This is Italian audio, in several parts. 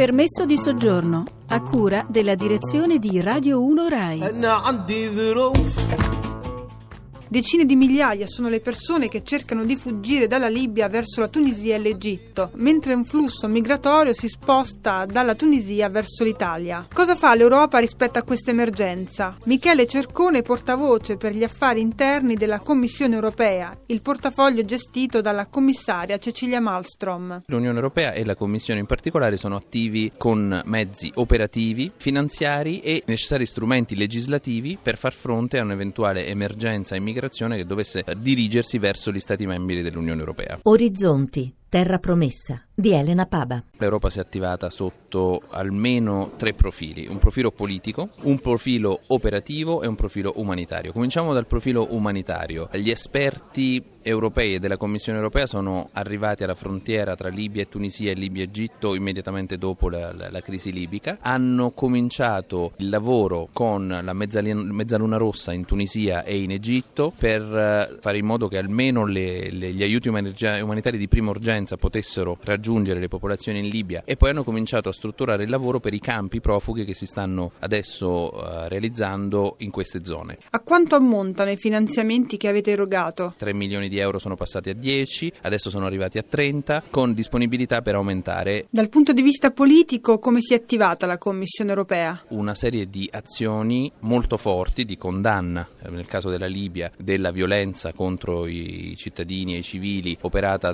Permesso di soggiorno a cura della direzione di Radio 1 RAI. Decine di migliaia sono le persone che cercano di fuggire dalla Libia verso la Tunisia e l'Egitto, mentre un flusso migratorio si sposta dalla Tunisia verso l'Italia. Cosa fa l'Europa rispetto a questa emergenza? Michele Cercone, portavoce per gli affari interni della Commissione europea, il portafoglio gestito dalla commissaria Cecilia Malmström. L'Unione europea e la Commissione in particolare sono attivi con mezzi operativi, finanziari e necessari strumenti legislativi per far fronte a un'eventuale emergenza immigratoria immigrazione che dovesse dirigersi verso gli Stati membri dell'Unione Europea. Orizzonti, terra promessa di Elena Paba. L'Europa si è attivata sotto almeno tre profili, un profilo politico, un profilo operativo e un profilo umanitario. Cominciamo dal profilo umanitario. Gli esperti europei e della Commissione europea sono arrivati alla frontiera tra Libia e Tunisia e Libia e Egitto immediatamente dopo la, la, la crisi libica, hanno cominciato il lavoro con la Mezzaluna Rossa in Tunisia e in Egitto per eh, fare in modo che almeno le, le, gli aiuti umanitari di prima urgenza potessero raggiungere le popolazioni in Libia e poi hanno cominciato a strutturare il lavoro per i campi profughi che si stanno adesso uh, realizzando in queste zone. A quanto ammontano i finanziamenti che avete erogato? 3 milioni di euro sono passati a 10, adesso sono arrivati a 30 con disponibilità per aumentare. Dal punto di vista politico come si è attivata la Commissione europea? Una serie di azioni molto forti di condanna, nel caso della Libia, della violenza contro i cittadini e i civili operata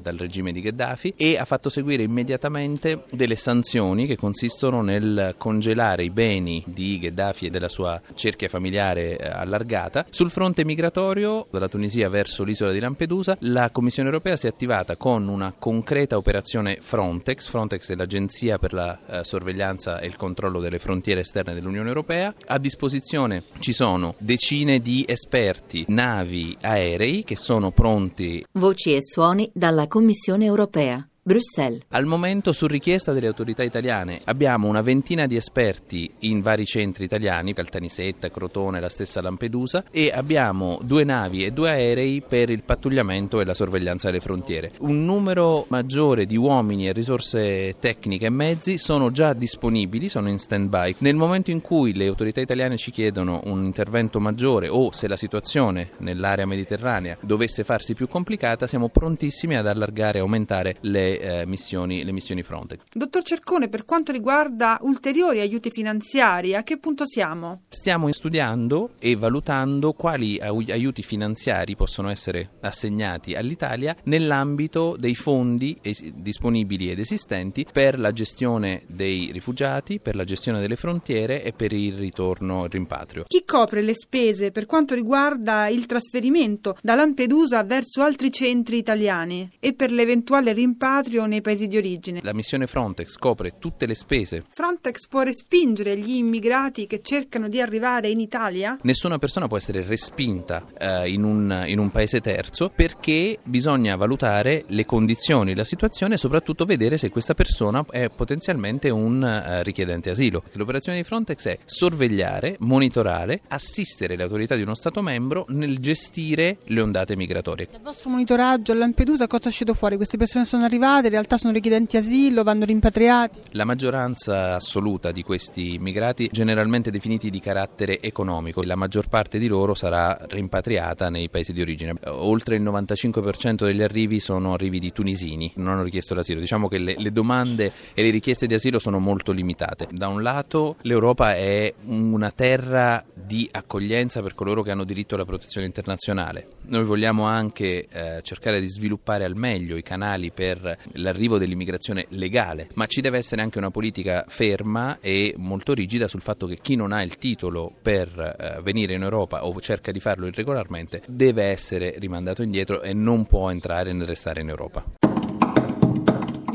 dal, regime di Gheddafi Gheddafi e ha fatto seguire immediatamente delle sanzioni che consistono nel congelare i beni di Gheddafi e della sua cerchia familiare eh, allargata. Sul fronte migratorio dalla Tunisia verso l'isola di Lampedusa la Commissione europea si è attivata con una concreta operazione Frontex. Frontex è l'agenzia per la eh, sorveglianza e il controllo delle frontiere esterne dell'Unione Europea. A disposizione ci sono decine di esperti, navi, aerei che sono pronti. Voci e suoni dalla Commissione europea. Bruxelles. Al momento, su richiesta delle autorità italiane, abbiamo una ventina di esperti in vari centri italiani, Caltanissetta, Crotone, la stessa Lampedusa, e abbiamo due navi e due aerei per il pattugliamento e la sorveglianza delle frontiere. Un numero maggiore di uomini e risorse tecniche e mezzi sono già disponibili, sono in stand-by. Nel momento in cui le autorità italiane ci chiedono un intervento maggiore o se la situazione nell'area mediterranea dovesse farsi più complicata, siamo prontissimi ad allargare e aumentare le eh, missioni, le missioni Frontex. Dottor Cercone, per quanto riguarda ulteriori aiuti finanziari, a che punto siamo? Stiamo studiando e valutando quali aiuti finanziari possono essere assegnati all'Italia nell'ambito dei fondi es- disponibili ed esistenti per la gestione dei rifugiati, per la gestione delle frontiere e per il ritorno e rimpatrio. Chi copre le spese per quanto riguarda il trasferimento da Lampedusa verso altri centri italiani e per l'eventuale rimpatrio rimpatrio nei paesi di origine. La missione Frontex copre tutte le spese. Frontex può respingere gli immigrati che cercano di arrivare in Italia? Nessuna persona può essere respinta eh, in, un, in, un, paese terzo perché bisogna valutare le condizioni, la situazione e soprattutto vedere se questa persona è potenzialmente un uh, richiedente asilo. L'operazione di Frontex è sorvegliare, monitorare, assistere le autorità di uno Stato membro nel gestire le ondate migratorie. Dal vostro monitoraggio a Lampedusa cosa è uscito fuori? Queste persone sono arrivate? In realtà sono richiedenti asilo, vanno rimpatriati? La maggioranza assoluta di questi immigrati, generalmente definiti di carattere economico, la maggior parte di loro sarà rimpatriata nei paesi di origine. Oltre il 95% degli arrivi sono arrivi di tunisini, non hanno richiesto l'asilo. Diciamo che le, le domande e le richieste di asilo sono molto limitate. Da un lato l'Europa è una terra di accoglienza per coloro che hanno diritto alla protezione internazionale. Noi vogliamo anche eh, cercare di sviluppare al meglio i canali per l'arrivo dell'immigrazione legale, ma ci deve essere anche una politica ferma e molto rigida sul fatto che chi non ha il titolo per eh, venire in Europa o cerca di farlo irregolarmente deve essere rimandato indietro e non può entrare né restare in Europa.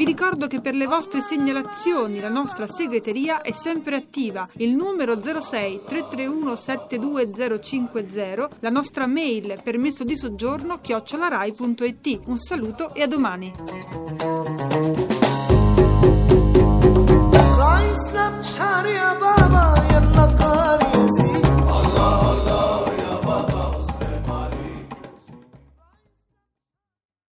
Vi ricordo che per le vostre segnalazioni la nostra segreteria è sempre attiva. Il numero 06 331 72050, la nostra mail permesso di soggiorno chiocciolarai.it. Un saluto e a domani.